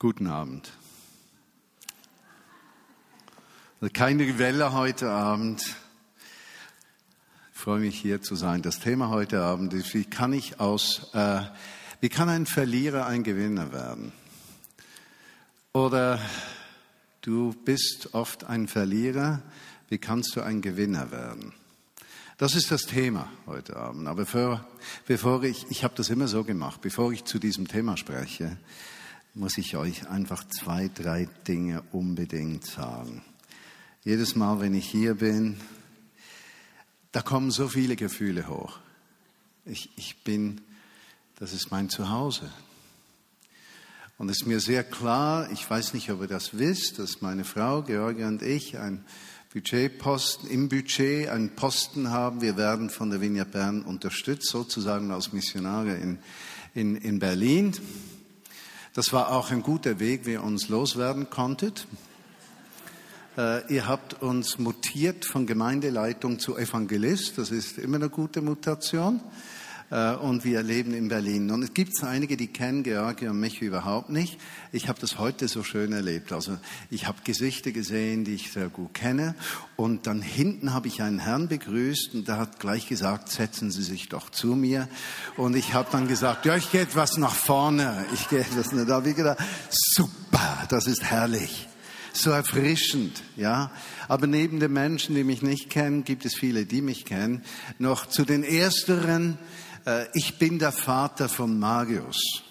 Guten Abend. Keine Welle heute Abend. Ich freue mich hier zu sein. Das Thema heute Abend ist, wie kann ich aus, äh, wie kann ein Verlierer ein Gewinner werden? Oder du bist oft ein Verlierer, wie kannst du ein Gewinner werden? Das ist das Thema heute Abend. Aber bevor, bevor ich, ich habe das immer so gemacht, bevor ich zu diesem Thema spreche, muss ich euch einfach zwei, drei Dinge unbedingt sagen. Jedes Mal, wenn ich hier bin, da kommen so viele Gefühle hoch. Ich, ich bin, das ist mein Zuhause. Und es ist mir sehr klar, ich weiß nicht, ob ihr das wisst, dass meine Frau, Georgia und ich ein Budgetposten, im Budget einen Posten haben. Wir werden von der Vignette Bern unterstützt, sozusagen als Missionare in, in, in Berlin. Das war auch ein guter Weg, wie ihr uns loswerden konntet. Äh, ihr habt uns mutiert von Gemeindeleitung zu Evangelist. Das ist immer eine gute Mutation. Äh, und wir leben in Berlin. Und es gibt einige, die kennen Georgi und mich überhaupt nicht. Ich habe das heute so schön erlebt. Also ich habe Gesichter gesehen, die ich sehr gut kenne. Und dann hinten habe ich einen Herrn begrüßt und der hat gleich gesagt, setzen Sie sich doch zu mir. Und ich habe dann gesagt, ja, ich gehe etwas nach vorne. Ich gehe etwas, da habe ich gedacht, super, das ist herrlich so erfrischend, ja. Aber neben den Menschen, die mich nicht kennen, gibt es viele, die mich kennen. Noch zu den Ersteren, äh, ich bin der Vater von Marius.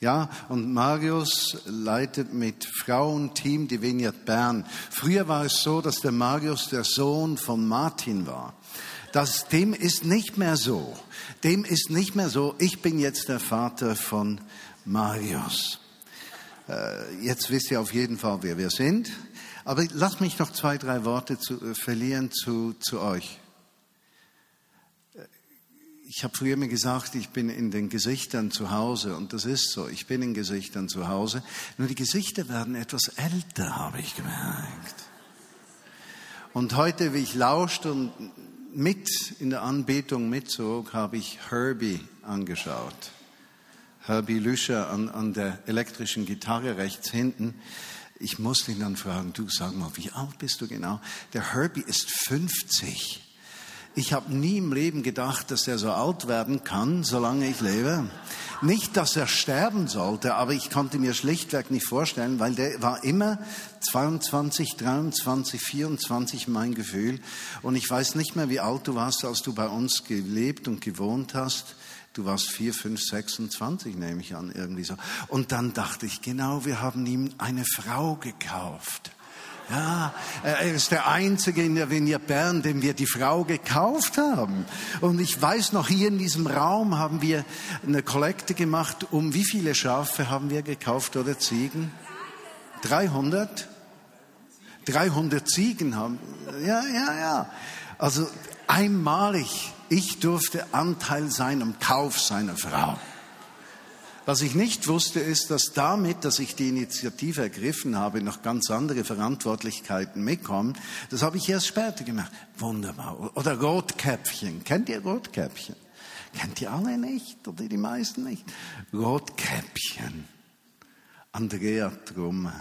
Ja, und Marius leitet mit Frau und Team die Vineyard Bern. Früher war es so, dass der Marius der Sohn von Martin war. Das, dem ist nicht mehr so. Dem ist nicht mehr so. Ich bin jetzt der Vater von Marius. Äh, jetzt wisst ihr auf jeden Fall, wer wir sind. Aber lasst mich noch zwei, drei Worte zu, äh, verlieren zu, zu euch ich habe früher mir gesagt, ich bin in den Gesichtern zu Hause und das ist so. Ich bin in Gesichtern zu Hause. Nur die Gesichter werden etwas älter, habe ich gemerkt. Und heute, wie ich lauschte und mit in der Anbetung mitzog, habe ich Herbie angeschaut. Herbie Lüscher an, an der elektrischen Gitarre rechts hinten. Ich musste ihn dann fragen, du sag mal, wie alt bist du genau? Der Herbie ist 50. Ich habe nie im Leben gedacht, dass er so alt werden kann, solange ich lebe. Nicht, dass er sterben sollte, aber ich konnte mir schlichtweg nicht vorstellen, weil der war immer 22, 23, 24 mein Gefühl. Und ich weiß nicht mehr, wie alt du warst, als du bei uns gelebt und gewohnt hast. Du warst 4, 5, 26, nehme ich an, irgendwie so. Und dann dachte ich, genau, wir haben ihm eine Frau gekauft. Ja, er ist der Einzige in der Vignette Bern, dem wir die Frau gekauft haben. Und ich weiß noch, hier in diesem Raum haben wir eine Kollekte gemacht. Um wie viele Schafe haben wir gekauft oder Ziegen? 300? 300 Ziegen haben. Ja, ja, ja. Also einmalig. Ich durfte Anteil sein am Kauf seiner Frau. Was ich nicht wusste, ist, dass damit, dass ich die Initiative ergriffen habe, noch ganz andere Verantwortlichkeiten mitkommen. Das habe ich erst später gemacht. Wunderbar. Oder Rotkäppchen. Kennt ihr Rotkäppchen? Kennt ihr alle nicht oder die meisten nicht? Rotkäppchen. Andrea Trumme.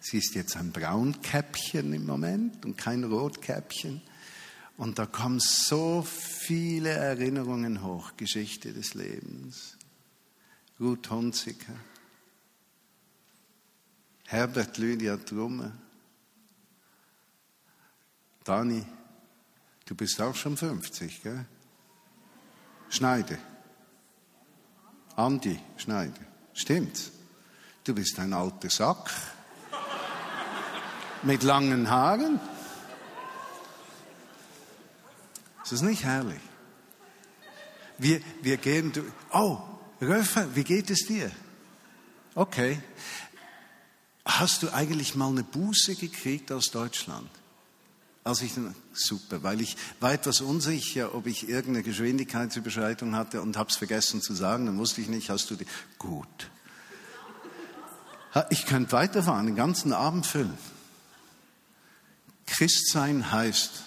Sie ist jetzt ein Braunkäppchen im Moment und kein Rotkäppchen. Und da kommen so viele Erinnerungen hoch, Geschichte des Lebens. Ruth Hunziker, Herbert Lydia Trumme, Dani, du bist auch schon 50, gell? Schneide. Andi, Schneide. Stimmt's? Du bist ein alter Sack. Mit langen Haaren. Ist das nicht herrlich? Wir, wir gehen, oh, Röfer, wie geht es dir? Okay. Hast du eigentlich mal eine Buße gekriegt aus Deutschland? Als ich super, weil ich war etwas unsicher, ob ich irgendeine Geschwindigkeitsüberschreitung hatte und habe es vergessen zu sagen. Dann wusste ich nicht, hast du die? Gut. Ich könnte weiterfahren, den ganzen Abend füllen. Christsein heißt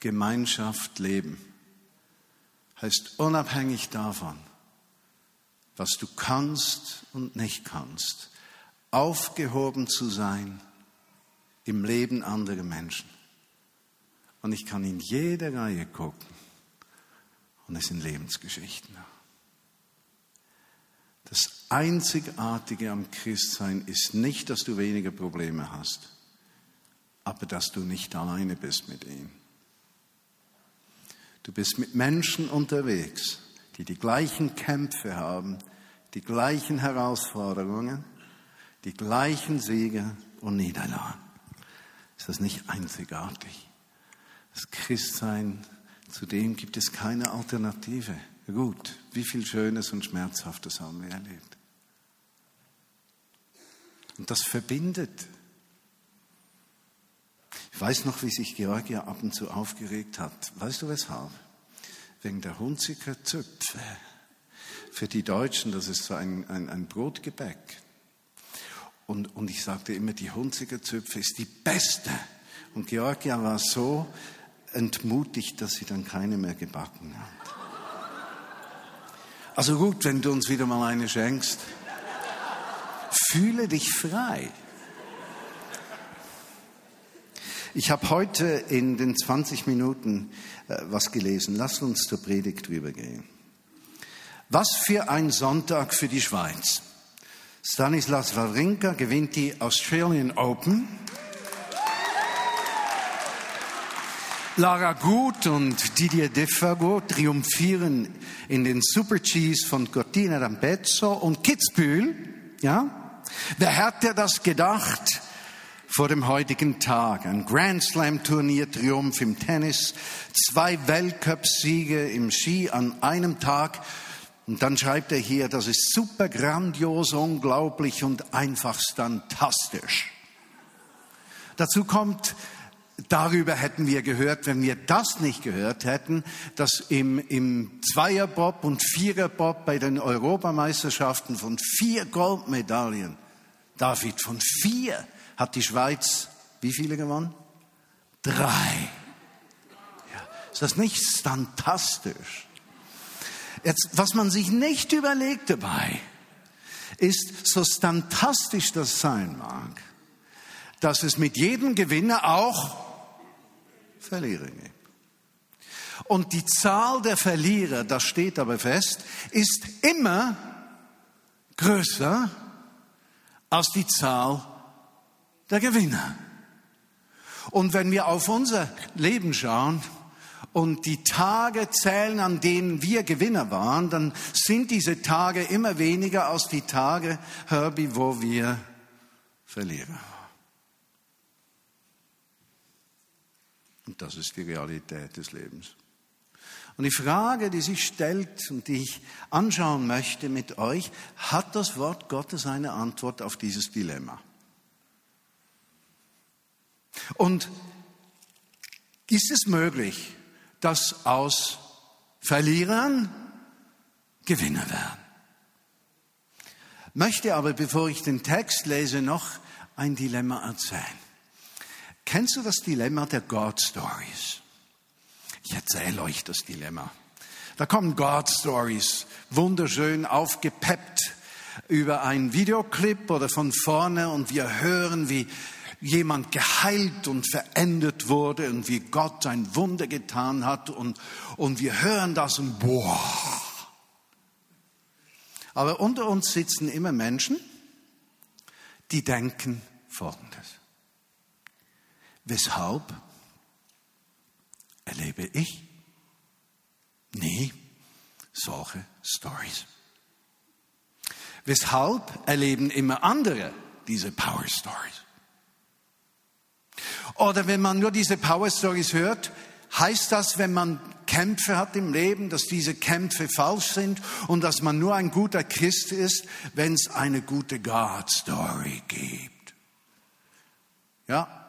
Gemeinschaft leben. Heißt unabhängig davon, was du kannst und nicht kannst, aufgehoben zu sein im Leben anderer Menschen. Und ich kann in jede Reihe gucken und es sind Lebensgeschichten. Das Einzigartige am Christsein ist nicht, dass du weniger Probleme hast, aber dass du nicht alleine bist mit ihm. Du bist mit Menschen unterwegs, die die gleichen Kämpfe haben, die gleichen Herausforderungen, die gleichen Siege und Niederlagen. Ist das nicht einzigartig? Das Christsein, zu dem gibt es keine Alternative. Gut, wie viel Schönes und Schmerzhaftes haben wir erlebt. Und das verbindet. Ich weiß noch, wie sich Georgia ab und zu aufgeregt hat. Weißt du weshalb? Wegen der Hunziker Zöpfe. Für die Deutschen, das ist so ein, ein, ein Brotgebäck. Und, und ich sagte immer, die Hunziker Zöpfe ist die beste. Und Georgia war so entmutigt, dass sie dann keine mehr gebacken hat. Also gut, wenn du uns wieder mal eine schenkst. Fühle dich frei. Ich habe heute in den 20 Minuten äh, was gelesen. Lass uns zur Predigt rübergehen. Was für ein Sonntag für die Schweiz. Stanislas Wawrinka gewinnt die Australian Open. Lara Gut und Didier Defago triumphieren in den Super Cheese von Cortina d'Ampezzo und Kitzbühel. Ja? Wer hätte das gedacht vor dem heutigen Tag? Ein Grand Slam Turnier Triumph im Tennis, zwei Weltcupsiege im Ski an einem Tag. Und dann schreibt er hier, das ist super grandios, unglaublich und einfach fantastisch. Dazu kommt Darüber hätten wir gehört, wenn wir das nicht gehört hätten, dass im, im Zweierbob und Viererbob bei den Europameisterschaften von vier Goldmedaillen, David, von vier hat die Schweiz wie viele gewonnen? Drei. Ja, ist das nicht fantastisch? Jetzt, was man sich nicht überlegt dabei, ist, so fantastisch das sein mag, dass es mit jedem Gewinner auch Verlierer gibt. Und die Zahl der Verlierer, das steht aber fest, ist immer größer als die Zahl der Gewinner. Und wenn wir auf unser Leben schauen und die Tage zählen, an denen wir Gewinner waren, dann sind diese Tage immer weniger als die Tage, Herbie, wo wir Verlierer waren. Und das ist die Realität des Lebens. Und die Frage, die sich stellt und die ich anschauen möchte mit euch, hat das Wort Gottes eine Antwort auf dieses Dilemma? Und ist es möglich, dass aus Verlierern Gewinner werden? Möchte aber, bevor ich den Text lese, noch ein Dilemma erzählen. Kennst du das Dilemma der God Stories? Ich erzähle euch das Dilemma. Da kommen God Stories, wunderschön aufgepeppt über einen Videoclip oder von vorne und wir hören, wie jemand geheilt und verändert wurde und wie Gott ein Wunder getan hat und, und wir hören das und boah. Aber unter uns sitzen immer Menschen, die denken Folgendes. Weshalb erlebe ich nie solche Stories? Weshalb erleben immer andere diese Power Stories? Oder wenn man nur diese Power Stories hört, heißt das, wenn man Kämpfe hat im Leben, dass diese Kämpfe falsch sind und dass man nur ein guter Christ ist, wenn es eine gute God Story gibt. Ja,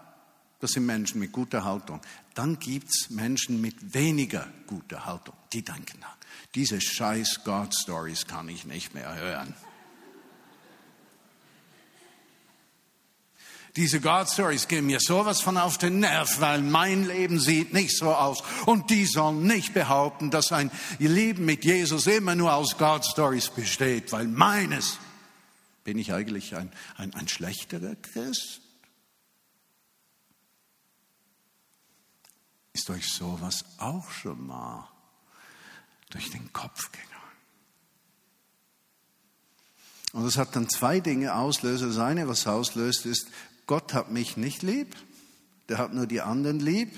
das sind Menschen mit guter Haltung. Dann gibt's Menschen mit weniger guter Haltung. Die denken, diese scheiß God-Stories kann ich nicht mehr hören. Diese God-Stories gehen mir sowas von auf den Nerv, weil mein Leben sieht nicht so aus. Und die sollen nicht behaupten, dass ein Leben mit Jesus immer nur aus God-Stories besteht, weil meines Bin ich eigentlich ein, ein, ein schlechterer Christ? Ist euch sowas auch schon mal durch den Kopf gegangen? Und es hat dann zwei Dinge Auslöser. Das eine, was auslöst, ist, Gott hat mich nicht lieb, der hat nur die anderen lieb.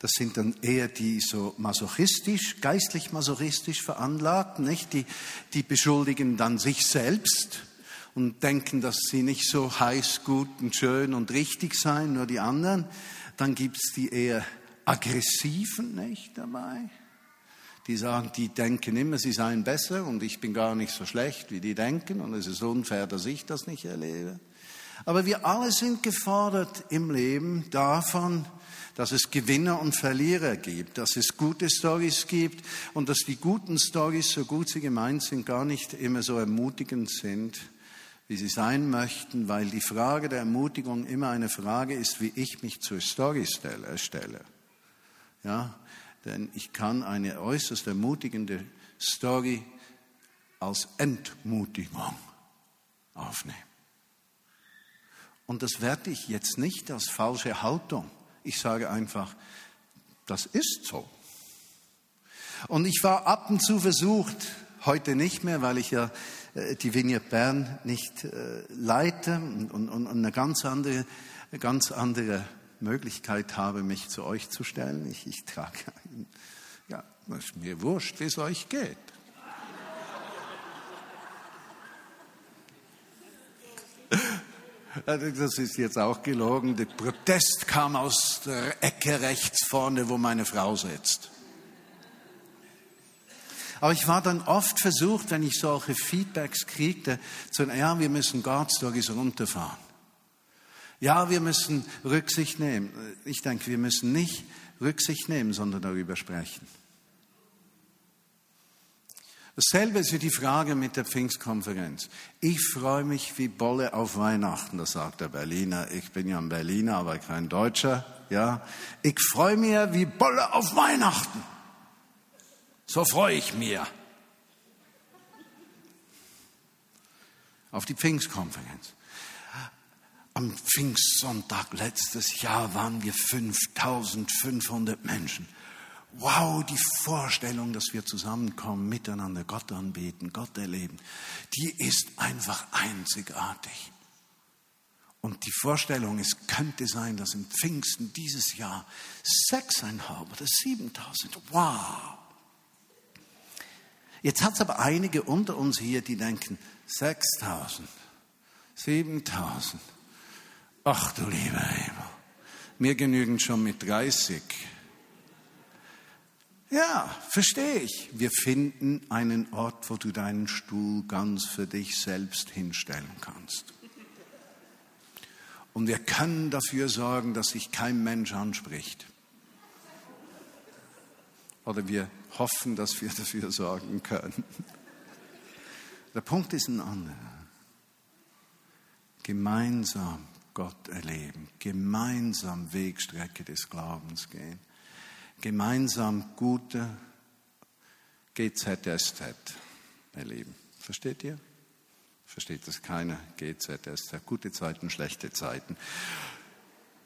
Das sind dann eher die so masochistisch, geistlich masochistisch veranlagt, nicht? Die, die beschuldigen dann sich selbst und denken, dass sie nicht so heiß, gut und schön und richtig seien, nur die anderen. Dann gibt's die eher aggressiven, nicht dabei? Die sagen, die denken immer, sie seien besser und ich bin gar nicht so schlecht, wie die denken und es ist unfair, dass ich das nicht erlebe. Aber wir alle sind gefordert im Leben davon, dass es Gewinner und Verlierer gibt, dass es gute Stories gibt und dass die guten Stories, so gut sie gemeint sind, gar nicht immer so ermutigend sind, wie sie sein möchten, weil die Frage der Ermutigung immer eine Frage ist, wie ich mich zur Story stelle. Ja, denn ich kann eine äußerst ermutigende Story als Entmutigung aufnehmen. Und das werte ich jetzt nicht als falsche Haltung. Ich sage einfach, das ist so. Und ich war ab und zu versucht, heute nicht mehr, weil ich ja äh, die Vineyard Bern nicht äh, leite und, und, und eine ganz andere, eine ganz andere Möglichkeit habe, mich zu euch zu stellen. Ich, ich trage, ja, ist mir wurscht, wie es euch geht. Das ist jetzt auch gelogen. Der Protest kam aus der Ecke rechts vorne, wo meine Frau sitzt. Aber ich war dann oft versucht, wenn ich solche Feedbacks kriegte, zu sagen, ja, wir müssen God Stories runterfahren. Ja, wir müssen Rücksicht nehmen. Ich denke, wir müssen nicht Rücksicht nehmen, sondern darüber sprechen. Dasselbe ist die Frage mit der Pfingstkonferenz. Ich freue mich wie Bolle auf Weihnachten, das sagt der Berliner. Ich bin ja ein Berliner, aber kein Deutscher. Ja, ich freue mich wie Bolle auf Weihnachten. So freue ich mich. Auf die Pfingstkonferenz. Am Pfingstsonntag letztes Jahr waren wir 5500 Menschen. Wow, die Vorstellung, dass wir zusammenkommen, miteinander Gott anbeten, Gott erleben, die ist einfach einzigartig. Und die Vorstellung, es könnte sein, dass im Pfingsten dieses Jahr sechseinhalb oder siebentausend, wow. Jetzt hat es aber einige unter uns hier, die denken, sechstausend, siebentausend, Ach du lieber Himmel, mir genügen schon mit 30. Ja, verstehe ich. Wir finden einen Ort, wo du deinen Stuhl ganz für dich selbst hinstellen kannst. Und wir können dafür sorgen, dass sich kein Mensch anspricht. Oder wir hoffen, dass wir dafür sorgen können. Der Punkt ist ein anderer. Gemeinsam Gott erleben, gemeinsam Wegstrecke des Glaubens gehen, gemeinsam gute GZSZ erleben. Versteht ihr? Versteht das keiner? GZSZ, gute Zeiten, schlechte Zeiten.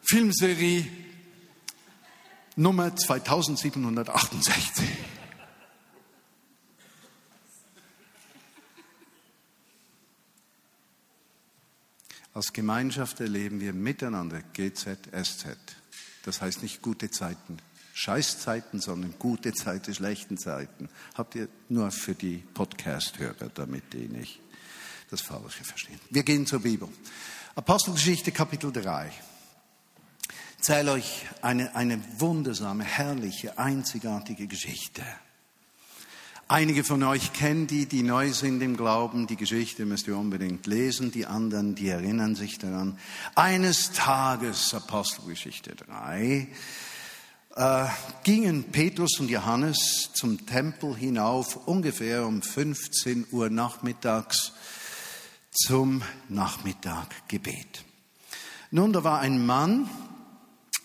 Filmserie Nummer 2768. Als Gemeinschaft erleben wir miteinander GZSZ. Das heißt nicht gute Zeiten, Scheißzeiten, sondern gute Zeiten, schlechten Zeiten. Habt ihr nur für die Podcast-Hörer, damit die nicht das Falsche verstehen. Wir gehen zur Bibel. Apostelgeschichte Kapitel 3. Ich erzähle euch eine, eine wundersame, herrliche, einzigartige Geschichte. Einige von euch kennen die, die neu sind im Glauben. Die Geschichte müsst ihr unbedingt lesen. Die anderen, die erinnern sich daran. Eines Tages, Apostelgeschichte 3, äh, gingen Petrus und Johannes zum Tempel hinauf, ungefähr um 15 Uhr nachmittags, zum Nachmittaggebet. Nun, da war ein Mann,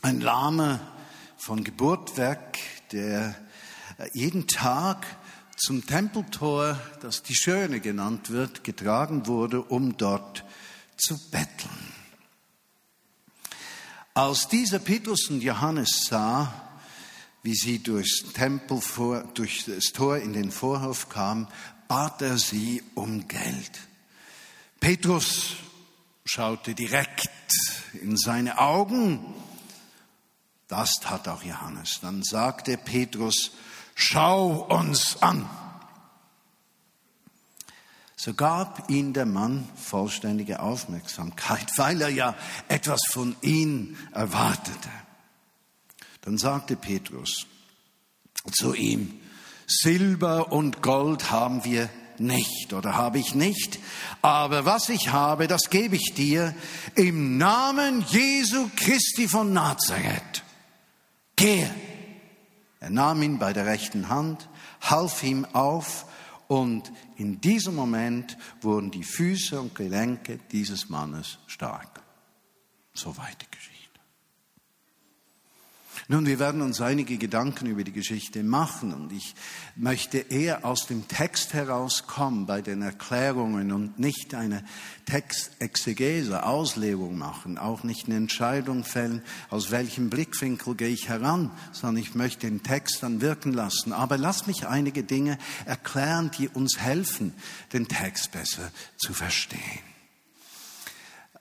ein Lahme von Geburt weg, der jeden Tag zum Tempeltor, das die Schöne genannt wird, getragen wurde, um dort zu betteln. Als dieser Petrus und Johannes sah, wie sie durchs Tempel vor, durch das Tor in den Vorhof kam, bat er sie um Geld. Petrus schaute direkt in seine Augen. Das tat auch Johannes. Dann sagte Petrus, schau uns an. So gab ihn der Mann vollständige Aufmerksamkeit, weil er ja etwas von ihm erwartete. Dann sagte Petrus zu ihm, Silber und Gold haben wir nicht oder habe ich nicht, aber was ich habe, das gebe ich dir im Namen Jesu Christi von Nazareth. Gehe. Er nahm ihn bei der rechten Hand, half ihm auf und in diesem Moment wurden die Füße und Gelenke dieses Mannes stark. So weiter geschehen. Nun, wir werden uns einige Gedanken über die Geschichte machen und ich möchte eher aus dem Text herauskommen bei den Erklärungen und nicht eine Textexegese, Auslegung machen, auch nicht eine Entscheidung fällen, aus welchem Blickwinkel gehe ich heran, sondern ich möchte den Text dann wirken lassen. Aber lass mich einige Dinge erklären, die uns helfen, den Text besser zu verstehen.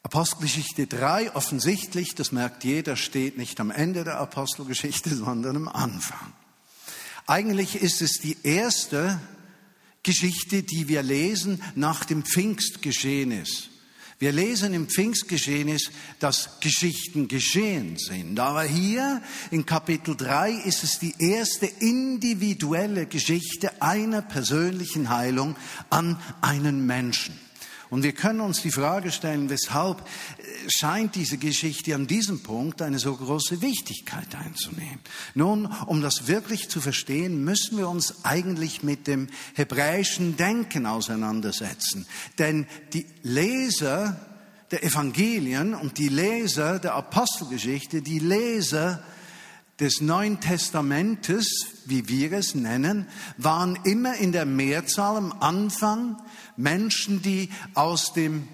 Apostelgeschichte 3 offensichtlich, das merkt jeder, steht nicht am Ende der Apostelgeschichte, sondern am Anfang. Eigentlich ist es die erste Geschichte, die wir lesen nach dem Pfingstgeschehnis. Wir lesen im Pfingstgeschehnis, dass Geschichten geschehen sind. Aber hier in Kapitel 3 ist es die erste individuelle Geschichte einer persönlichen Heilung an einen Menschen. Und wir können uns die Frage stellen, weshalb äh, scheint diese Geschichte an diesem Punkt eine so große Wichtigkeit einzunehmen. Nun, um das wirklich zu verstehen, müssen wir uns eigentlich mit dem hebräischen Denken auseinandersetzen. Denn die Leser der Evangelien und die Leser der Apostelgeschichte, die Leser des Neuen Testamentes, wie wir es nennen, waren immer in der Mehrzahl am Anfang Menschen, die aus dem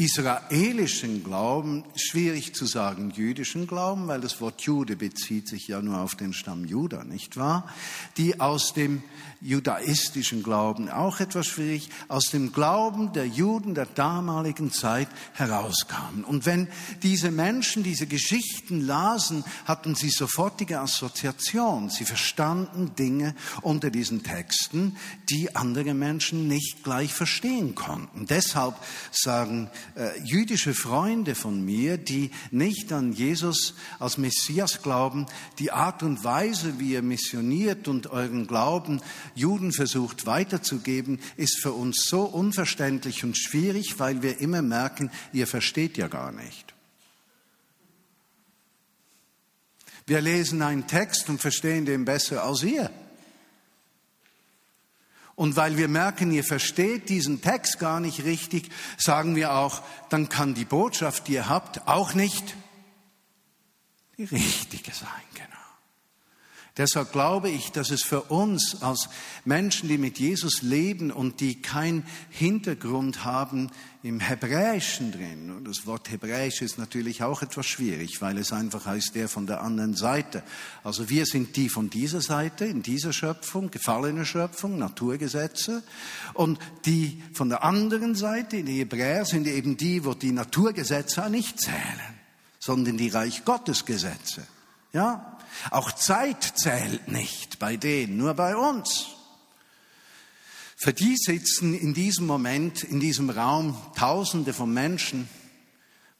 israelischen Glauben, schwierig zu sagen jüdischen Glauben, weil das Wort Jude bezieht sich ja nur auf den Stamm Juda, nicht wahr? Die aus dem judaistischen Glauben, auch etwas schwierig, aus dem Glauben der Juden der damaligen Zeit herauskamen. Und wenn diese Menschen diese Geschichten lasen, hatten sie sofortige Assoziation. Sie verstanden Dinge unter diesen Texten, die andere Menschen nicht gleich verstehen konnten. Deshalb sagen äh, jüdische Freunde von mir, die nicht an Jesus als Messias glauben, die Art und Weise, wie er missioniert und euren Glauben Juden versucht weiterzugeben, ist für uns so unverständlich und schwierig, weil wir immer merken, ihr versteht ja gar nicht. Wir lesen einen Text und verstehen den besser als ihr. Und weil wir merken, ihr versteht diesen Text gar nicht richtig, sagen wir auch, dann kann die Botschaft, die ihr habt, auch nicht die richtige sein. Deshalb glaube ich, dass es für uns als Menschen, die mit Jesus leben und die keinen Hintergrund haben im Hebräischen drin, und das Wort Hebräisch ist natürlich auch etwas schwierig, weil es einfach heißt der von der anderen Seite. Also wir sind die von dieser Seite, in dieser Schöpfung, gefallene Schöpfung, Naturgesetze, und die von der anderen Seite, die Hebräer, sind eben die, wo die Naturgesetze nicht zählen, sondern die Reich Gottes Gesetze. Ja, auch Zeit zählt nicht bei denen, nur bei uns. Für die sitzen in diesem Moment, in diesem Raum Tausende von Menschen,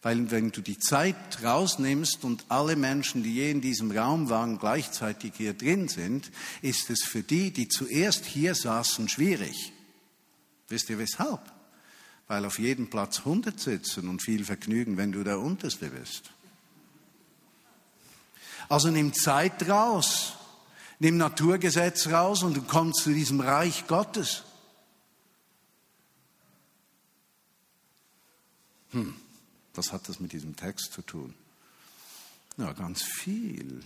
weil wenn du die Zeit rausnimmst und alle Menschen, die je in diesem Raum waren, gleichzeitig hier drin sind, ist es für die, die zuerst hier saßen, schwierig. Wisst ihr weshalb? Weil auf jedem Platz 100 sitzen und viel Vergnügen, wenn du der Unterste bist. Also nimm Zeit raus, nimm Naturgesetz raus und du kommst zu diesem Reich Gottes. Hm, was hat das mit diesem Text zu tun? Ja, ganz viel.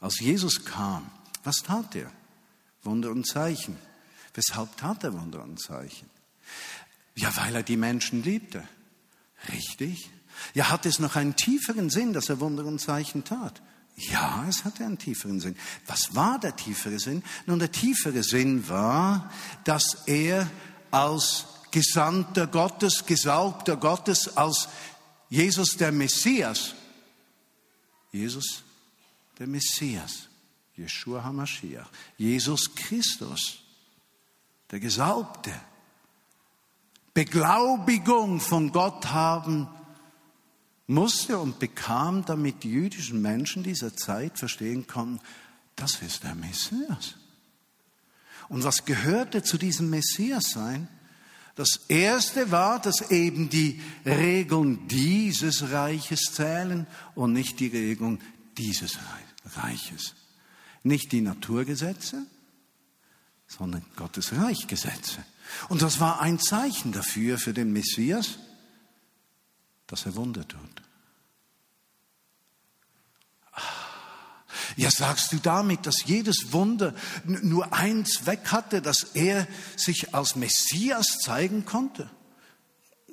Als Jesus kam, was tat er? Wunder und Zeichen. Weshalb tat er Wunder und Zeichen? Ja, weil er die Menschen liebte. Richtig. Ja, hat es noch einen tieferen Sinn, dass er Wunder und Zeichen tat? Ja, es hatte einen tieferen Sinn. Was war der tiefere Sinn? Nun, der tiefere Sinn war, dass er als Gesandter Gottes, Gesalbter Gottes, als Jesus der Messias, Jesus der Messias, Yeshua HaMashiach, Jesus Christus, der Gesalbte, Beglaubigung von Gott haben musste und bekam, damit die jüdischen Menschen dieser Zeit verstehen konnten, das ist der Messias. Und was gehörte zu diesem Messias sein? Das erste war, dass eben die Regeln dieses Reiches zählen und nicht die Regeln dieses Reiches. Nicht die Naturgesetze, sondern Gottes Reichgesetze. Und das war ein Zeichen dafür, für den Messias, dass er Wunder tut. Ja, sagst du damit, dass jedes Wunder nur eins weg hatte, dass er sich als Messias zeigen konnte?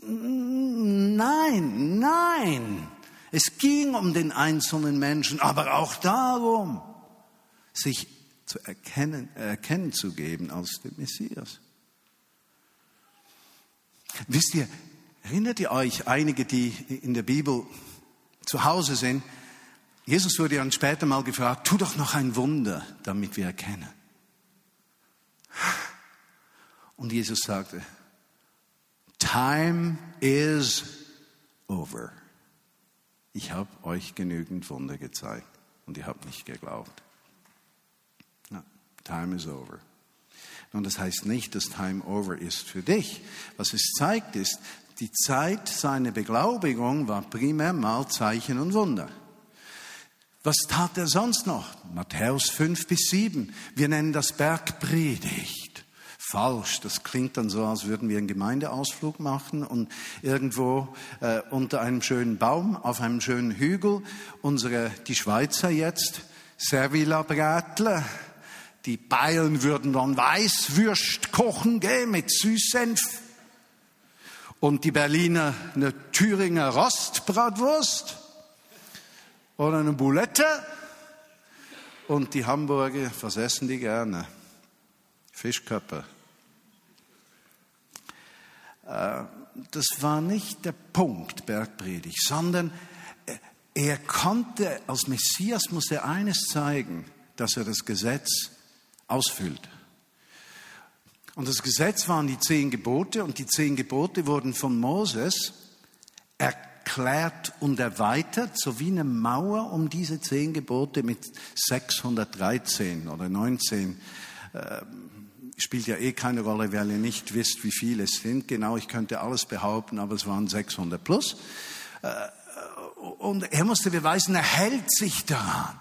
Nein, nein. Es ging um den einzelnen Menschen, aber auch darum, sich zu erkennen, erkennen zu geben als den Messias. Wisst ihr, erinnert ihr euch, einige, die in der Bibel zu Hause sind, Jesus wurde dann später mal gefragt, tu doch noch ein Wunder, damit wir erkennen. Und Jesus sagte, Time is over. Ich habe euch genügend Wunder gezeigt und ihr habt nicht geglaubt. No, time is over. Nun, das heißt nicht, dass Time over ist für dich. Was es zeigt, ist, die Zeit seiner Beglaubigung war primär mal Zeichen und Wunder. Was tat er sonst noch? Matthäus 5 bis 7. Wir nennen das Bergpredigt. Falsch, das klingt dann so, als würden wir einen Gemeindeausflug machen und irgendwo äh, unter einem schönen Baum auf einem schönen Hügel unsere die Schweizer jetzt Servila Brätle die Bayern würden dann Weißwürst kochen, gell, mit Süßsenf. Und die Berliner eine Thüringer Rostbratwurst oder eine Boulette. Und die Hamburger, was essen die gerne? Fischköpfe. Äh, das war nicht der Punkt Bergpredigt, sondern äh, er konnte, als Messias muss er eines zeigen, dass er das Gesetz ausfüllt. Und das Gesetz waren die zehn Gebote und die zehn Gebote wurden von Moses erklärt und erweitert, so wie eine Mauer um diese zehn Gebote mit 613 oder 19. Äh, spielt ja eh keine Rolle, weil ihr nicht wisst, wie viele es sind. Genau, ich könnte alles behaupten, aber es waren 600 plus. Äh, und er musste beweisen, er hält sich daran.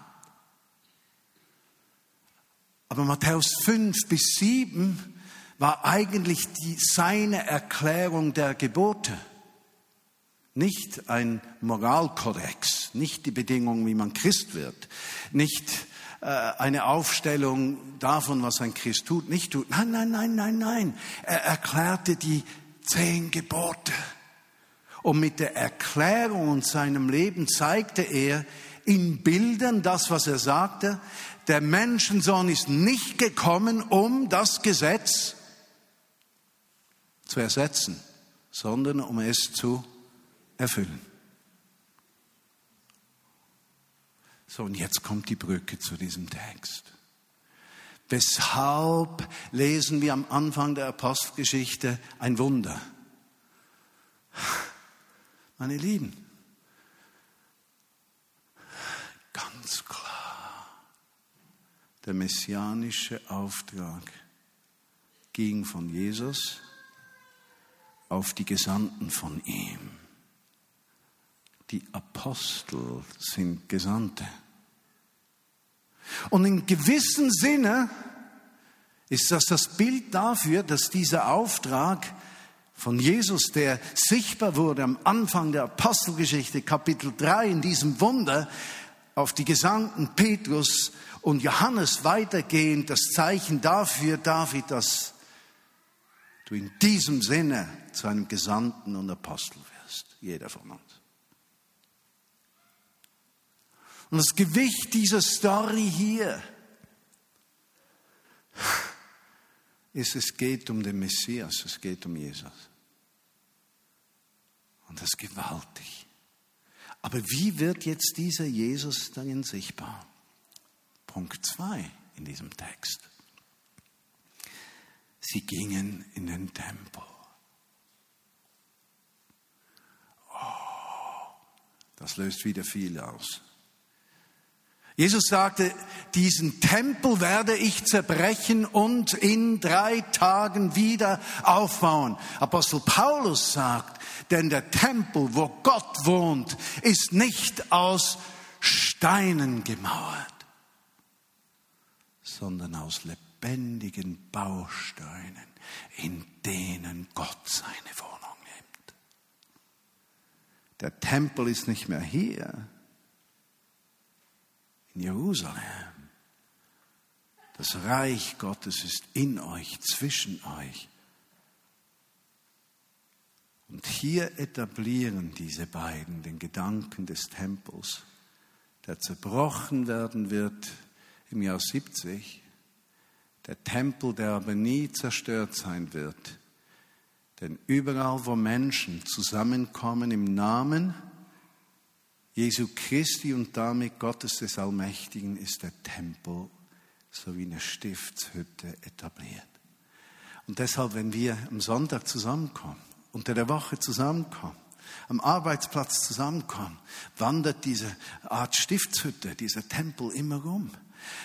Aber Matthäus 5 bis 7 war eigentlich die, seine Erklärung der Gebote. Nicht ein Moralkodex, nicht die Bedingung, wie man Christ wird, nicht äh, eine Aufstellung davon, was ein Christ tut, nicht tut. Nein, nein, nein, nein, nein. Er erklärte die zehn Gebote. Und mit der Erklärung und seinem Leben zeigte er in Bildern das, was er sagte, der Menschensohn ist nicht gekommen, um das Gesetz zu ersetzen, sondern um es zu erfüllen. So, und jetzt kommt die Brücke zu diesem Text. Weshalb lesen wir am Anfang der Apostelgeschichte ein Wunder? Meine Lieben, ganz klar der messianische Auftrag ging von Jesus auf die Gesandten von ihm. Die Apostel sind Gesandte. Und in gewissem Sinne ist das das Bild dafür, dass dieser Auftrag von Jesus, der sichtbar wurde am Anfang der Apostelgeschichte, Kapitel 3, in diesem Wunder, auf die Gesandten Petrus und Johannes weitergehend das Zeichen dafür, David, dass du in diesem Sinne zu einem Gesandten und Apostel wirst, jeder von uns. Und das Gewicht dieser Story hier ist, es geht um den Messias, es geht um Jesus. Und das ist gewaltig. Aber wie wird jetzt dieser Jesus dann sichtbar? Punkt zwei in diesem Text. Sie gingen in den Tempel. Oh, das löst wieder viel aus. Jesus sagte, diesen Tempel werde ich zerbrechen und in drei Tagen wieder aufbauen. Apostel Paulus sagt, denn der Tempel, wo Gott wohnt, ist nicht aus Steinen gemauert, sondern aus lebendigen Bausteinen, in denen Gott seine Wohnung nimmt. Der Tempel ist nicht mehr hier, in Jerusalem. Das Reich Gottes ist in euch, zwischen euch. Und hier etablieren diese beiden den Gedanken des Tempels, der zerbrochen werden wird im Jahr 70, der Tempel, der aber nie zerstört sein wird. Denn überall, wo Menschen zusammenkommen im Namen Jesu Christi und damit Gottes des Allmächtigen ist der Tempel so wie eine Stiftshütte etabliert. Und deshalb, wenn wir am Sonntag zusammenkommen, unter der Woche zusammenkommen, am Arbeitsplatz zusammenkommen, wandert diese Art Stiftshütte, dieser Tempel immer rum.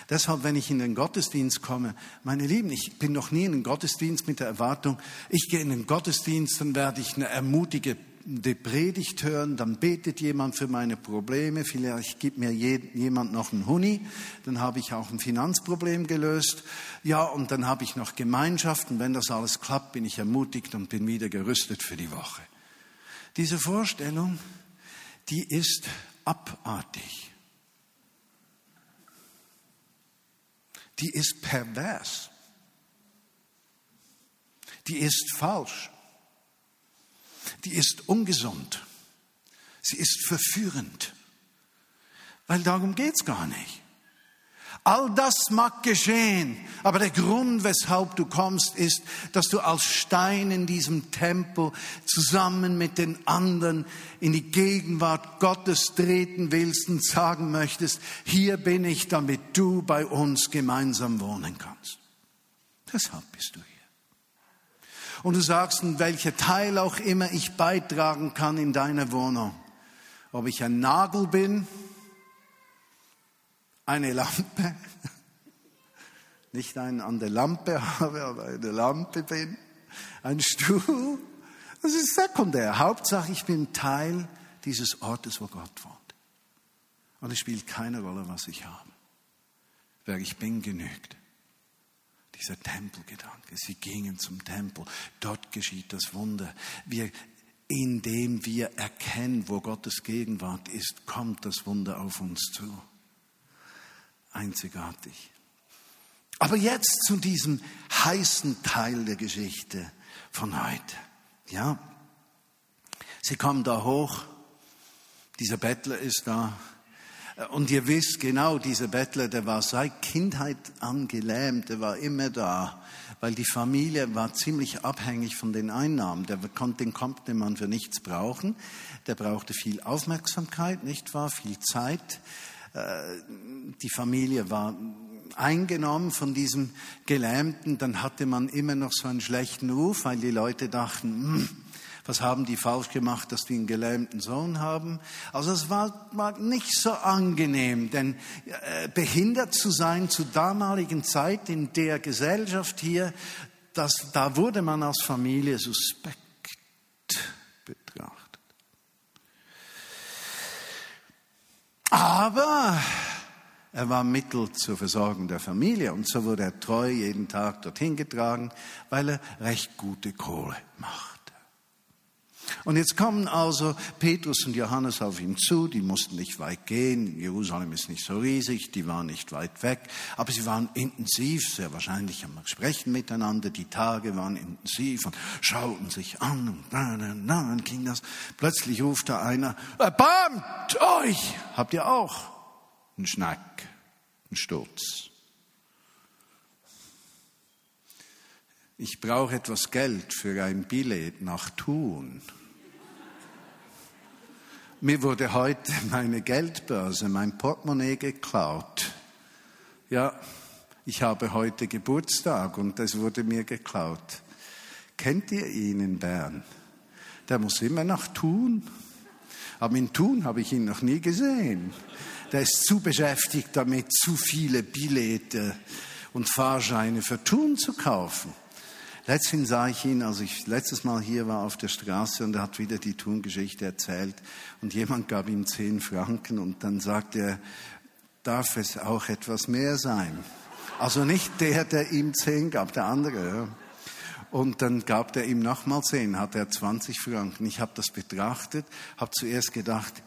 Deshalb, wenn ich in den Gottesdienst komme, meine Lieben, ich bin noch nie in den Gottesdienst mit der Erwartung, ich gehe in den Gottesdienst, dann werde ich eine ermutige die Predigt hören, dann betet jemand für meine Probleme, vielleicht gibt mir jemand noch einen Huni, dann habe ich auch ein Finanzproblem gelöst. Ja, und dann habe ich noch Gemeinschaft und wenn das alles klappt, bin ich ermutigt und bin wieder gerüstet für die Woche. Diese Vorstellung, die ist abartig. Die ist pervers. Die ist falsch die ist ungesund. Sie ist verführend. Weil darum geht's gar nicht. All das mag geschehen, aber der Grund, weshalb du kommst, ist, dass du als Stein in diesem Tempel zusammen mit den anderen in die Gegenwart Gottes treten willst und sagen möchtest, hier bin ich, damit du bei uns gemeinsam wohnen kannst. Deshalb bist du hier und du sagst, in welcher Teil auch immer ich beitragen kann in deiner Wohnung. Ob ich ein Nagel bin, eine Lampe, nicht einen an der Lampe habe, aber eine Lampe bin, ein Stuhl. Das ist sekundär. Hauptsache, ich bin Teil dieses Ortes, wo Gott wohnt. Und es spielt keine Rolle, was ich habe. Wer ich bin, genügt. Dieser Tempelgedanke. Sie gingen zum Tempel. Dort geschieht das Wunder. Wir, indem wir erkennen, wo Gottes Gegenwart ist, kommt das Wunder auf uns zu. Einzigartig. Aber jetzt zu diesem heißen Teil der Geschichte von heute. Ja, sie kommen da hoch. Dieser Bettler ist da. Und ihr wisst genau, dieser Bettler, der war seit Kindheit an gelähmt, der war immer da, weil die Familie war ziemlich abhängig von den Einnahmen. Der, den konnte man für nichts brauchen. Der brauchte viel Aufmerksamkeit, nicht wahr? Viel Zeit. Die Familie war eingenommen von diesem Gelähmten. Dann hatte man immer noch so einen schlechten Ruf, weil die Leute dachten, hm, was haben die falsch gemacht, dass die einen gelähmten Sohn haben? Also es war, war nicht so angenehm, denn äh, behindert zu sein zur damaligen Zeit in der Gesellschaft hier, das, da wurde man als Familie suspekt betrachtet. Aber er war Mittel zur Versorgung der Familie und so wurde er treu jeden Tag dorthin getragen, weil er recht gute Kohle macht. Und jetzt kommen also Petrus und Johannes auf ihn zu, die mussten nicht weit gehen, Jerusalem ist nicht so riesig, die waren nicht weit weg, aber sie waren intensiv, sehr wahrscheinlich am Sprechen miteinander, die Tage waren intensiv und schauten sich an und dann, dann ging das. Plötzlich ruft da einer, erbarmt euch! Habt ihr auch einen Schnack, einen Sturz? Ich brauche etwas Geld für ein Billett nach Thun. Mir wurde heute meine Geldbörse, mein Portemonnaie geklaut. Ja, ich habe heute Geburtstag und das wurde mir geklaut. Kennt ihr ihn in Bern? Der muss immer nach Thun. Aber in Thun habe ich ihn noch nie gesehen. Der ist zu beschäftigt damit, zu viele Billette und Fahrscheine für Thun zu kaufen. Letztens sah ich ihn, als ich letztes Mal hier war auf der Straße und er hat wieder die Tungeschichte erzählt und jemand gab ihm zehn Franken und dann sagte er, darf es auch etwas mehr sein? Also nicht der, der ihm zehn gab, der andere. Ja. Und dann gab er ihm nochmal zehn, hat er 20 Franken. Ich habe das betrachtet, habe zuerst gedacht,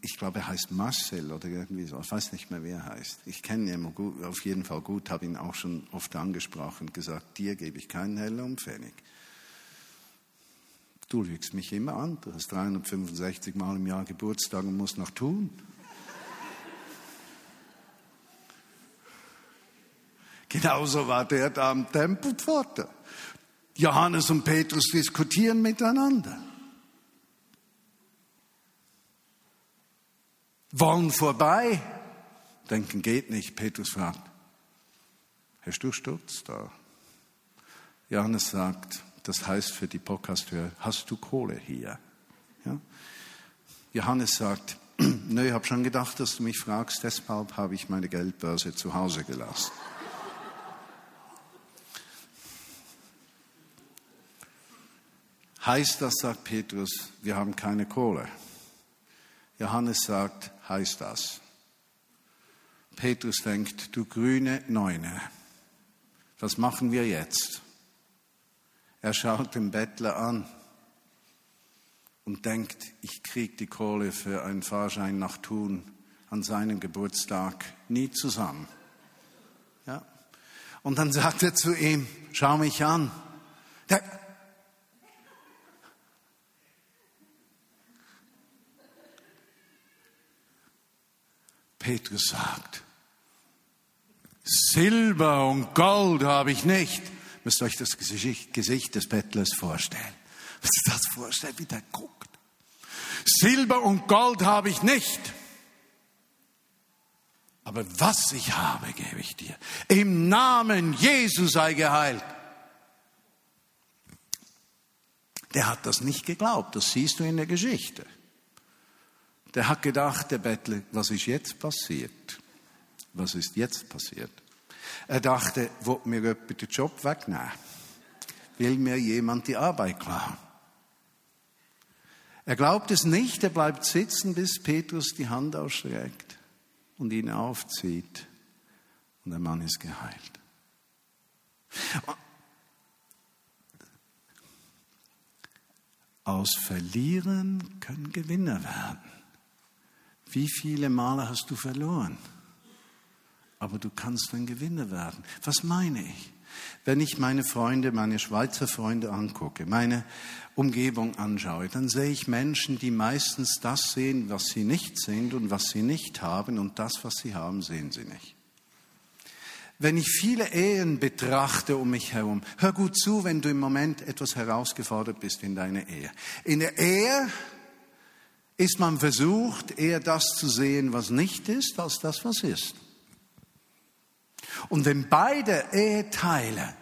ich glaube, er heißt Marcel oder irgendwie so. Ich weiß nicht mehr, wer er heißt. Ich kenne ihn gut, auf jeden Fall gut, habe ihn auch schon oft angesprochen und gesagt, dir gebe ich keinen Heller Pfennig. Du lügst mich immer an. Du hast 365 Mal im Jahr Geburtstag und musst noch tun. Genauso war der da am Tempelpforte. Johannes und Petrus diskutieren miteinander. Wollen vorbei. Denken geht nicht. Petrus fragt, hast du Sturz da? Johannes sagt, das heißt für die Podcast-Hörer, hast du Kohle hier? Ja? Johannes sagt, nö, ich habe schon gedacht, dass du mich fragst, deshalb habe ich meine Geldbörse zu Hause gelassen. heißt das, sagt Petrus, wir haben keine Kohle? Johannes sagt, heißt das. Petrus denkt, du grüne Neune, was machen wir jetzt? Er schaut den Bettler an und denkt, ich krieg die Kohle für einen Fahrschein nach Thun an seinem Geburtstag nie zusammen. Ja? Und dann sagt er zu ihm, schau mich an. Der, Petrus sagt, Silber und Gold habe ich nicht. Müsst ihr euch das Gesicht des Bettlers vorstellen. Müsst ihr das vorstellen, wie der guckt. Silber und Gold habe ich nicht. Aber was ich habe, gebe ich dir. Im Namen Jesu sei geheilt. Der hat das nicht geglaubt. Das siehst du in der Geschichte. Der hat gedacht, der Bettler, was ist jetzt passiert? Was ist jetzt passiert? Er dachte, wo mir jemand den Job wegnehmen? Will mir jemand die Arbeit klauen? Er glaubt es nicht, er bleibt sitzen, bis Petrus die Hand ausstreckt und ihn aufzieht. Und der Mann ist geheilt. Aus Verlieren können Gewinner werden. Wie viele Male hast du verloren? Aber du kannst ein Gewinner werden. Was meine ich? Wenn ich meine Freunde, meine Schweizer Freunde angucke, meine Umgebung anschaue, dann sehe ich Menschen, die meistens das sehen, was sie nicht sind und was sie nicht haben und das, was sie haben, sehen sie nicht. Wenn ich viele Ehen betrachte um mich herum, hör gut zu, wenn du im Moment etwas herausgefordert bist in deiner Ehe. In der Ehe ist man versucht, eher das zu sehen, was nicht ist, als das, was ist. Und wenn beide Eheteile,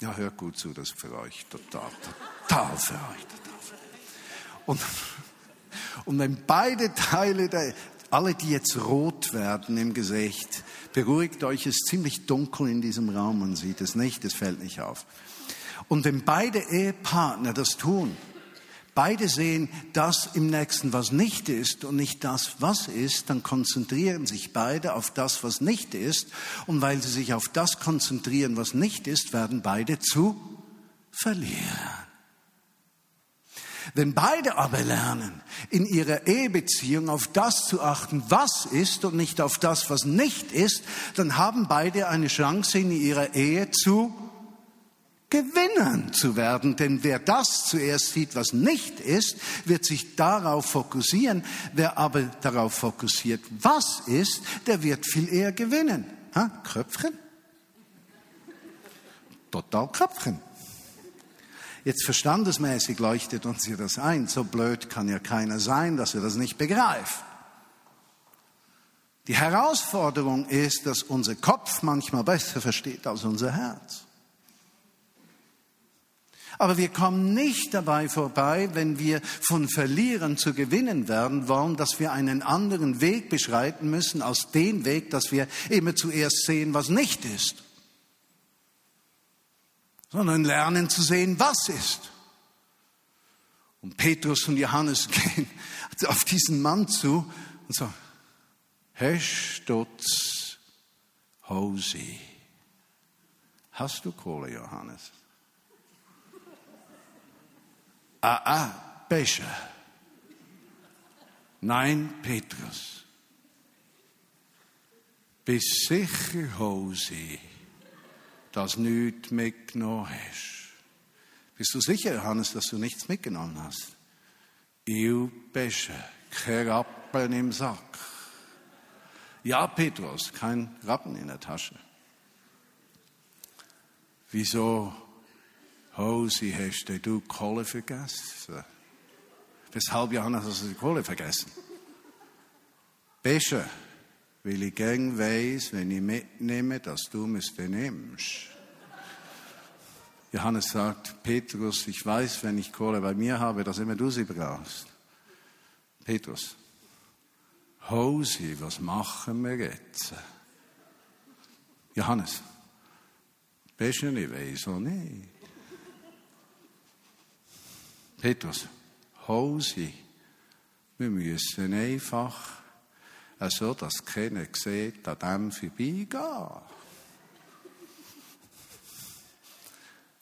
ja, hört gut zu, das ist für euch total, total für euch, total für euch. Und, und wenn beide Teile, der, alle, die jetzt rot werden im Gesicht, beruhigt euch, es ist ziemlich dunkel in diesem Raum, man sieht es nicht, es fällt nicht auf. Und wenn beide Ehepartner das tun, beide sehen das im Nächsten, was nicht ist und nicht das, was ist, dann konzentrieren sich beide auf das, was nicht ist. Und weil sie sich auf das konzentrieren, was nicht ist, werden beide zu verlieren. Wenn beide aber lernen, in ihrer Ehebeziehung auf das zu achten, was ist und nicht auf das, was nicht ist, dann haben beide eine Chance in ihrer Ehe zu gewinnen zu werden. Denn wer das zuerst sieht, was nicht ist, wird sich darauf fokussieren. Wer aber darauf fokussiert, was ist, der wird viel eher gewinnen. Ha? Köpfchen? Total Köpfchen. Jetzt verstandesmäßig leuchtet uns hier das ein. So blöd kann ja keiner sein, dass er das nicht begreift. Die Herausforderung ist, dass unser Kopf manchmal besser versteht als unser Herz. Aber wir kommen nicht dabei vorbei, wenn wir von Verlieren zu Gewinnen werden wollen, dass wir einen anderen Weg beschreiten müssen als den Weg, dass wir immer zuerst sehen, was nicht ist sondern lernen zu sehen, was ist. Und Petrus und Johannes gehen auf diesen Mann zu und sagen, Hestutz Hosi. Hast du Kohle, Johannes? Ah, ah, Becher. Nein, Petrus. Bist sicher, Hosi das nichts mitgenommen hast. Bist du sicher, Johannes, dass du nichts mitgenommen hast? Ich Becher, kein Rappen im Sack. Ja, Petrus, kein Rappen in der Tasche. Wieso, Hosi, hast du Kohle vergessen? Weshalb, Johannes, hast du die Kohle vergessen? Becher, weil ich gern weiss, wenn ich mitnehme, dass du es nimmst. Johannes sagt, Petrus, ich weiß, wenn ich Kohle bei mir habe, dass immer du sie brauchst. Petrus, Hosi, was machen wir jetzt? Johannes, du nicht weiss oder nicht? Petrus, Hosi, wir müssen einfach so dass keiner sieht, an dem vorbeigehen.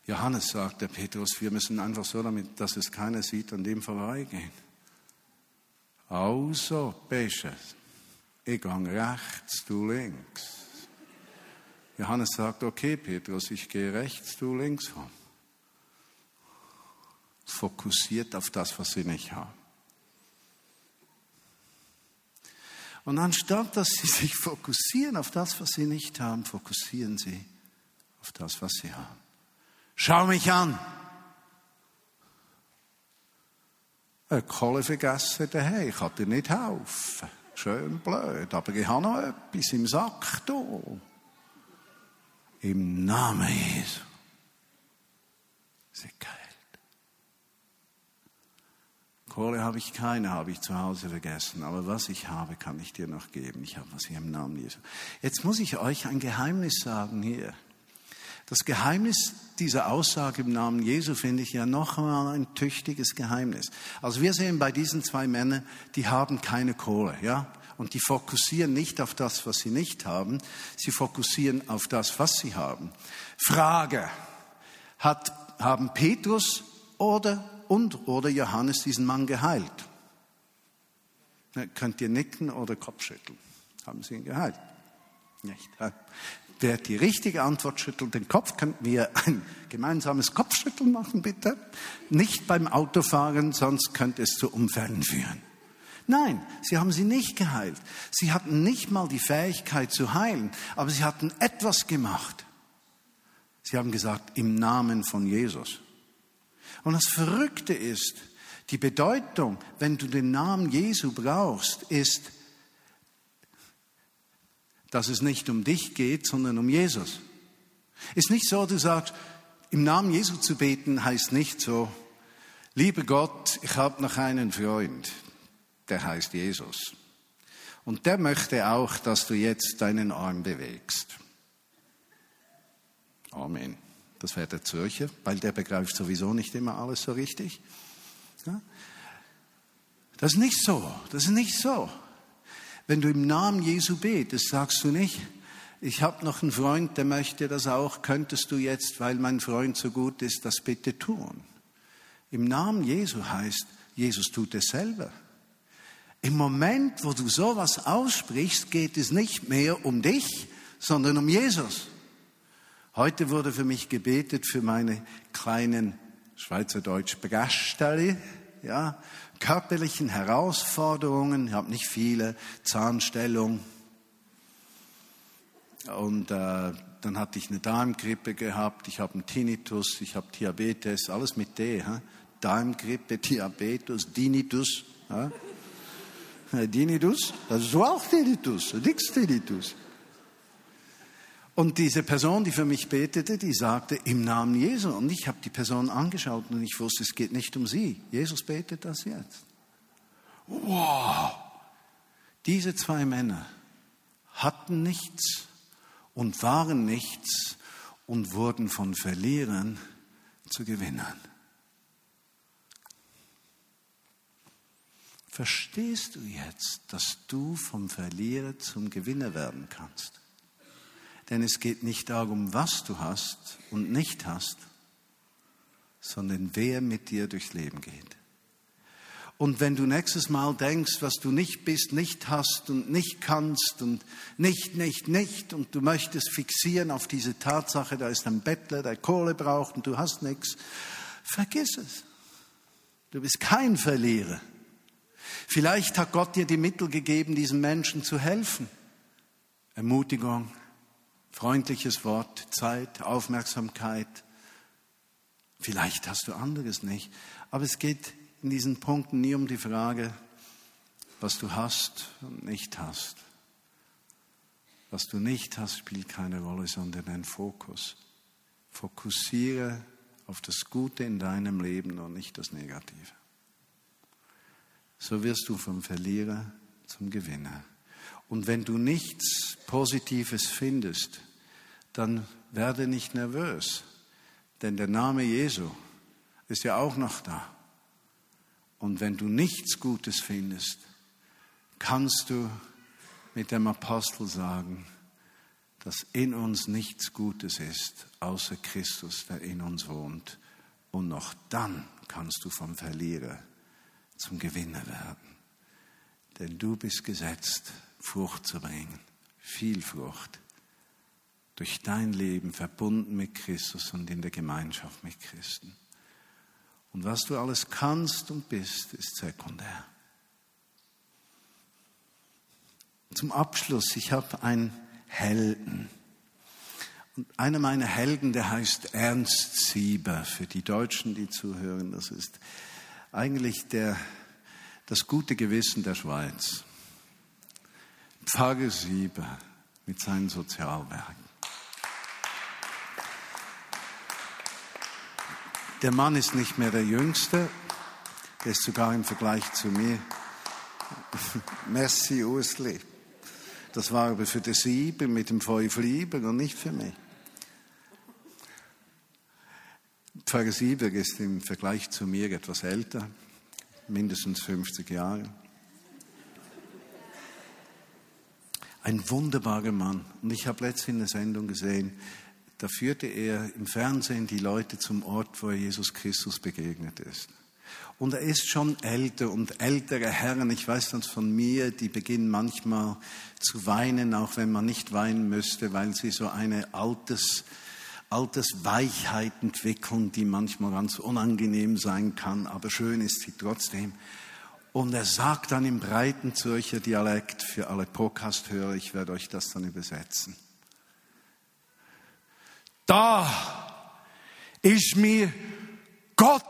Johannes sagt der Petrus, wir müssen einfach so damit, dass es keiner sieht, an dem vorbeigehen. Also, Besche, ich gehe rechts, du links. Johannes sagt, okay, Petrus, ich gehe rechts, du links rum. Fokussiert auf das, was sie nicht haben. Und anstatt dass sie sich fokussieren auf das, was sie nicht haben, fokussieren sie auf das, was sie haben. Schau mich an. Eine Kohle vergessen daheim, ich dir nicht helfen. Schön blöd, aber ich habe noch etwas im Sack da. Im Namen Jesu. Sie geil. Kohle habe ich keine, habe ich zu Hause vergessen. Aber was ich habe, kann ich dir noch geben. Ich habe was hier im Namen Jesu. Jetzt muss ich euch ein Geheimnis sagen hier. Das Geheimnis dieser Aussage im Namen Jesu finde ich ja noch einmal ein tüchtiges Geheimnis. Also wir sehen bei diesen zwei Männern, die haben keine Kohle, ja? Und die fokussieren nicht auf das, was sie nicht haben. Sie fokussieren auf das, was sie haben. Frage. Hat, haben Petrus oder und oder Johannes diesen Mann geheilt? Könnt ihr nicken oder Kopfschütteln? Haben sie ihn geheilt? Nicht. Wer die richtige Antwort schüttelt, den Kopf, könnten wir ein gemeinsames Kopfschütteln machen, bitte? Nicht beim Autofahren, sonst könnte es zu Unfällen führen. Nein, sie haben sie nicht geheilt. Sie hatten nicht mal die Fähigkeit zu heilen, aber sie hatten etwas gemacht. Sie haben gesagt, im Namen von Jesus. Und das Verrückte ist, die Bedeutung, wenn du den Namen Jesu brauchst, ist, dass es nicht um dich geht, sondern um Jesus. Ist nicht so, du sagst, im Namen Jesu zu beten heißt nicht so, lieber Gott, ich habe noch einen Freund, der heißt Jesus. Und der möchte auch, dass du jetzt deinen Arm bewegst. Amen. Das wäre der Zürcher, weil der begreift sowieso nicht immer alles so richtig. Ja? Das ist nicht so. Das ist nicht so. Wenn du im Namen Jesu betest, sagst du nicht, ich habe noch einen Freund, der möchte das auch, könntest du jetzt, weil mein Freund so gut ist, das bitte tun. Im Namen Jesu heißt, Jesus tut es selber. Im Moment, wo du sowas aussprichst, geht es nicht mehr um dich, sondern um Jesus. Heute wurde für mich gebetet für meine kleinen Schweizerdeutsch Begastelle, ja, körperlichen Herausforderungen. Ich habe nicht viele, Zahnstellung. Und äh, dann hatte ich eine Darmgrippe gehabt, ich habe einen Tinnitus, ich habe Diabetes, alles mit D. Hä? Darmgrippe, Diabetes, Dinitus. Ja? Dinitus, das ist auch Tinnitus, nix Tinnitus. Und diese Person, die für mich betete, die sagte im Namen Jesu. Und ich habe die Person angeschaut und ich wusste, es geht nicht um sie. Jesus betet das jetzt. Wow! Diese zwei Männer hatten nichts und waren nichts und wurden von Verlierern zu Gewinnern. Verstehst du jetzt, dass du vom Verlierer zum Gewinner werden kannst? Denn es geht nicht darum, was du hast und nicht hast, sondern wer mit dir durchs Leben geht. Und wenn du nächstes Mal denkst, was du nicht bist, nicht hast und nicht kannst und nicht, nicht, nicht und du möchtest fixieren auf diese Tatsache, da ist ein Bettler, der Kohle braucht und du hast nichts, vergiss es. Du bist kein Verlierer. Vielleicht hat Gott dir die Mittel gegeben, diesen Menschen zu helfen. Ermutigung, freundliches Wort, Zeit, Aufmerksamkeit. Vielleicht hast du anderes nicht. Aber es geht in diesen Punkten nie um die Frage, was du hast und nicht hast. Was du nicht hast, spielt keine Rolle, sondern dein Fokus. Fokussiere auf das Gute in deinem Leben und nicht das Negative so wirst du vom Verlierer zum Gewinner. Und wenn du nichts Positives findest, dann werde nicht nervös, denn der Name Jesu ist ja auch noch da. Und wenn du nichts Gutes findest, kannst du mit dem Apostel sagen, dass in uns nichts Gutes ist, außer Christus, der in uns wohnt. Und noch dann kannst du vom Verlierer zum Gewinner werden. Denn du bist gesetzt, Frucht zu bringen, viel Frucht, durch dein Leben verbunden mit Christus und in der Gemeinschaft mit Christen. Und was du alles kannst und bist, ist sekundär. Zum Abschluss, ich habe einen Helden. Und einer meiner Helden, der heißt Ernst Sieber. Für die Deutschen, die zuhören, das ist eigentlich der, das gute Gewissen der Schweiz. Pfarrer Sieber mit seinen Sozialwerken. Der Mann ist nicht mehr der Jüngste, der ist sogar im Vergleich zu mir. Merci, Ursli. Das war aber für die Sieben mit dem fünf Lieben und nicht für mich. Pfarrer Sieberg ist im Vergleich zu mir etwas älter, mindestens 50 Jahre. Ein wunderbarer Mann. Und ich habe letztens eine Sendung gesehen, da führte er im Fernsehen die Leute zum Ort, wo Jesus Christus begegnet ist. Und er ist schon älter und ältere Herren, ich weiß das von mir, die beginnen manchmal zu weinen, auch wenn man nicht weinen müsste, weil sie so eine altes, Altersweichheit entwickeln, die manchmal ganz unangenehm sein kann, aber schön ist sie trotzdem. Und er sagt dann im breiten Zürcher Dialekt für alle Podcast-Hörer, ich werde euch das dann übersetzen. Da ist mir Gott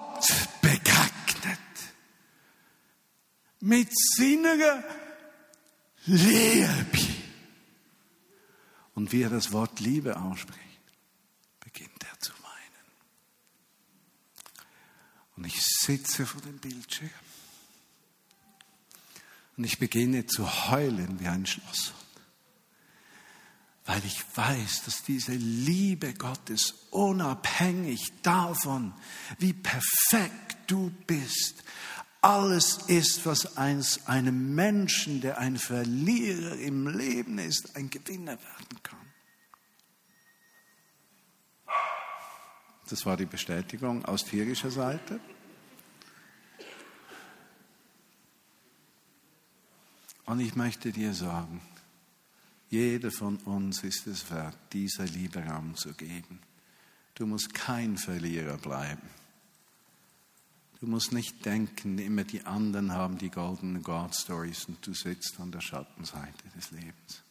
begegnet. Mit seiner Liebe. Und wie er das Wort Liebe ausspricht. Und ich sitze vor dem Bildschirm. Und ich beginne zu heulen wie ein Schloss. Weil ich weiß, dass diese Liebe Gottes unabhängig davon, wie perfekt du bist, alles ist, was eins einem Menschen, der ein Verlierer im Leben ist, ein Gewinner werden kann. Das war die Bestätigung aus tierischer Seite. Und ich möchte dir sagen, jeder von uns ist es wert, dieser Liebe Raum zu geben. Du musst kein Verlierer bleiben. Du musst nicht denken, immer die anderen haben die goldenen God Stories und du sitzt an der Schattenseite des Lebens.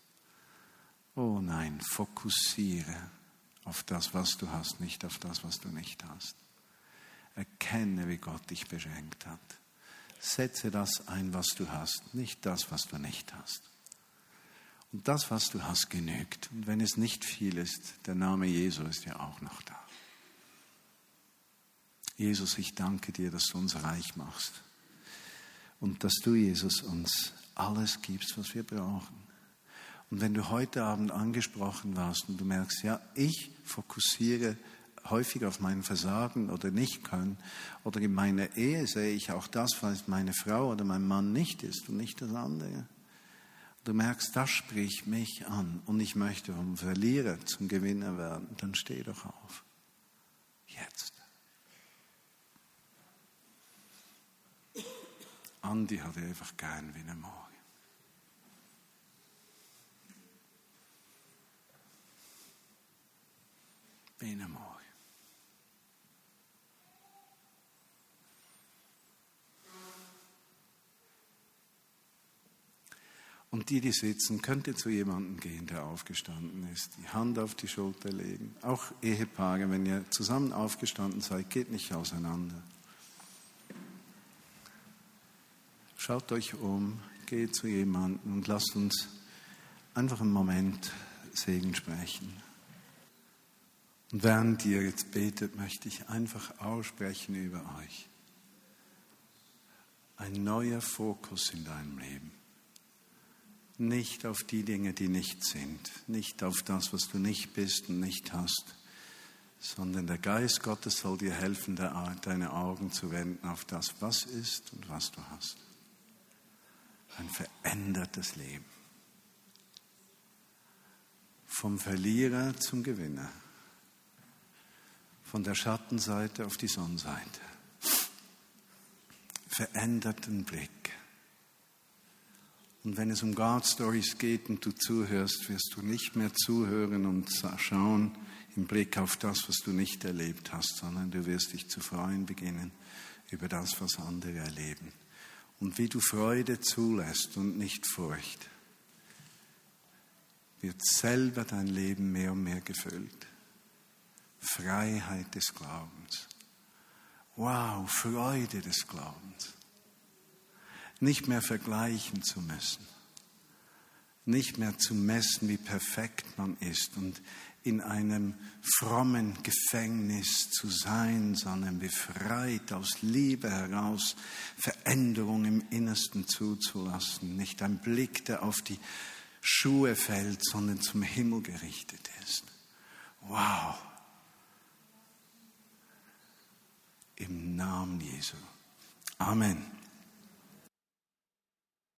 Oh nein, fokussiere auf das, was du hast, nicht auf das, was du nicht hast. Erkenne, wie Gott dich beschenkt hat. Setze das ein, was du hast, nicht das, was du nicht hast. Und das, was du hast, genügt. Und wenn es nicht viel ist, der Name Jesu ist ja auch noch da. Jesus, ich danke dir, dass du uns reich machst. Und dass du, Jesus, uns alles gibst, was wir brauchen. Und wenn du heute Abend angesprochen warst und du merkst, ja, ich fokussiere häufig auf mein Versagen oder nicht können, oder in meiner Ehe sehe ich auch das, was meine Frau oder mein Mann nicht ist und nicht das andere. Du merkst, das spricht mich an und ich möchte vom Verlierer zum Gewinner werden, dann steh doch auf. Jetzt. Andi hatte einfach gern wie eine Morgen. Bene morgen. Und die, die sitzen, könnt ihr zu jemandem gehen, der aufgestanden ist, die Hand auf die Schulter legen. Auch Ehepaare, wenn ihr zusammen aufgestanden seid, geht nicht auseinander. Schaut euch um, geht zu jemandem und lasst uns einfach einen Moment Segen sprechen. Und während ihr jetzt betet, möchte ich einfach aussprechen über euch. Ein neuer Fokus in deinem Leben. Nicht auf die Dinge, die nicht sind, nicht auf das, was du nicht bist und nicht hast, sondern der Geist Gottes soll dir helfen, deine Augen zu wenden auf das, was ist und was du hast. Ein verändertes Leben. Vom Verlierer zum Gewinner von der Schattenseite auf die Sonnenseite. Veränderten Blick. Und wenn es um God Stories geht und du zuhörst, wirst du nicht mehr zuhören und schauen im Blick auf das, was du nicht erlebt hast, sondern du wirst dich zu freuen beginnen über das, was andere erleben. Und wie du Freude zulässt und nicht Furcht, wird selber dein Leben mehr und mehr gefüllt. Freiheit des Glaubens. Wow, Freude des Glaubens. Nicht mehr vergleichen zu müssen. Nicht mehr zu messen, wie perfekt man ist und in einem frommen Gefängnis zu sein, sondern befreit aus Liebe heraus Veränderung im Innersten zuzulassen. Nicht ein Blick, der auf die Schuhe fällt, sondern zum Himmel gerichtet ist. Wow. Im Namen Jesu. Amen.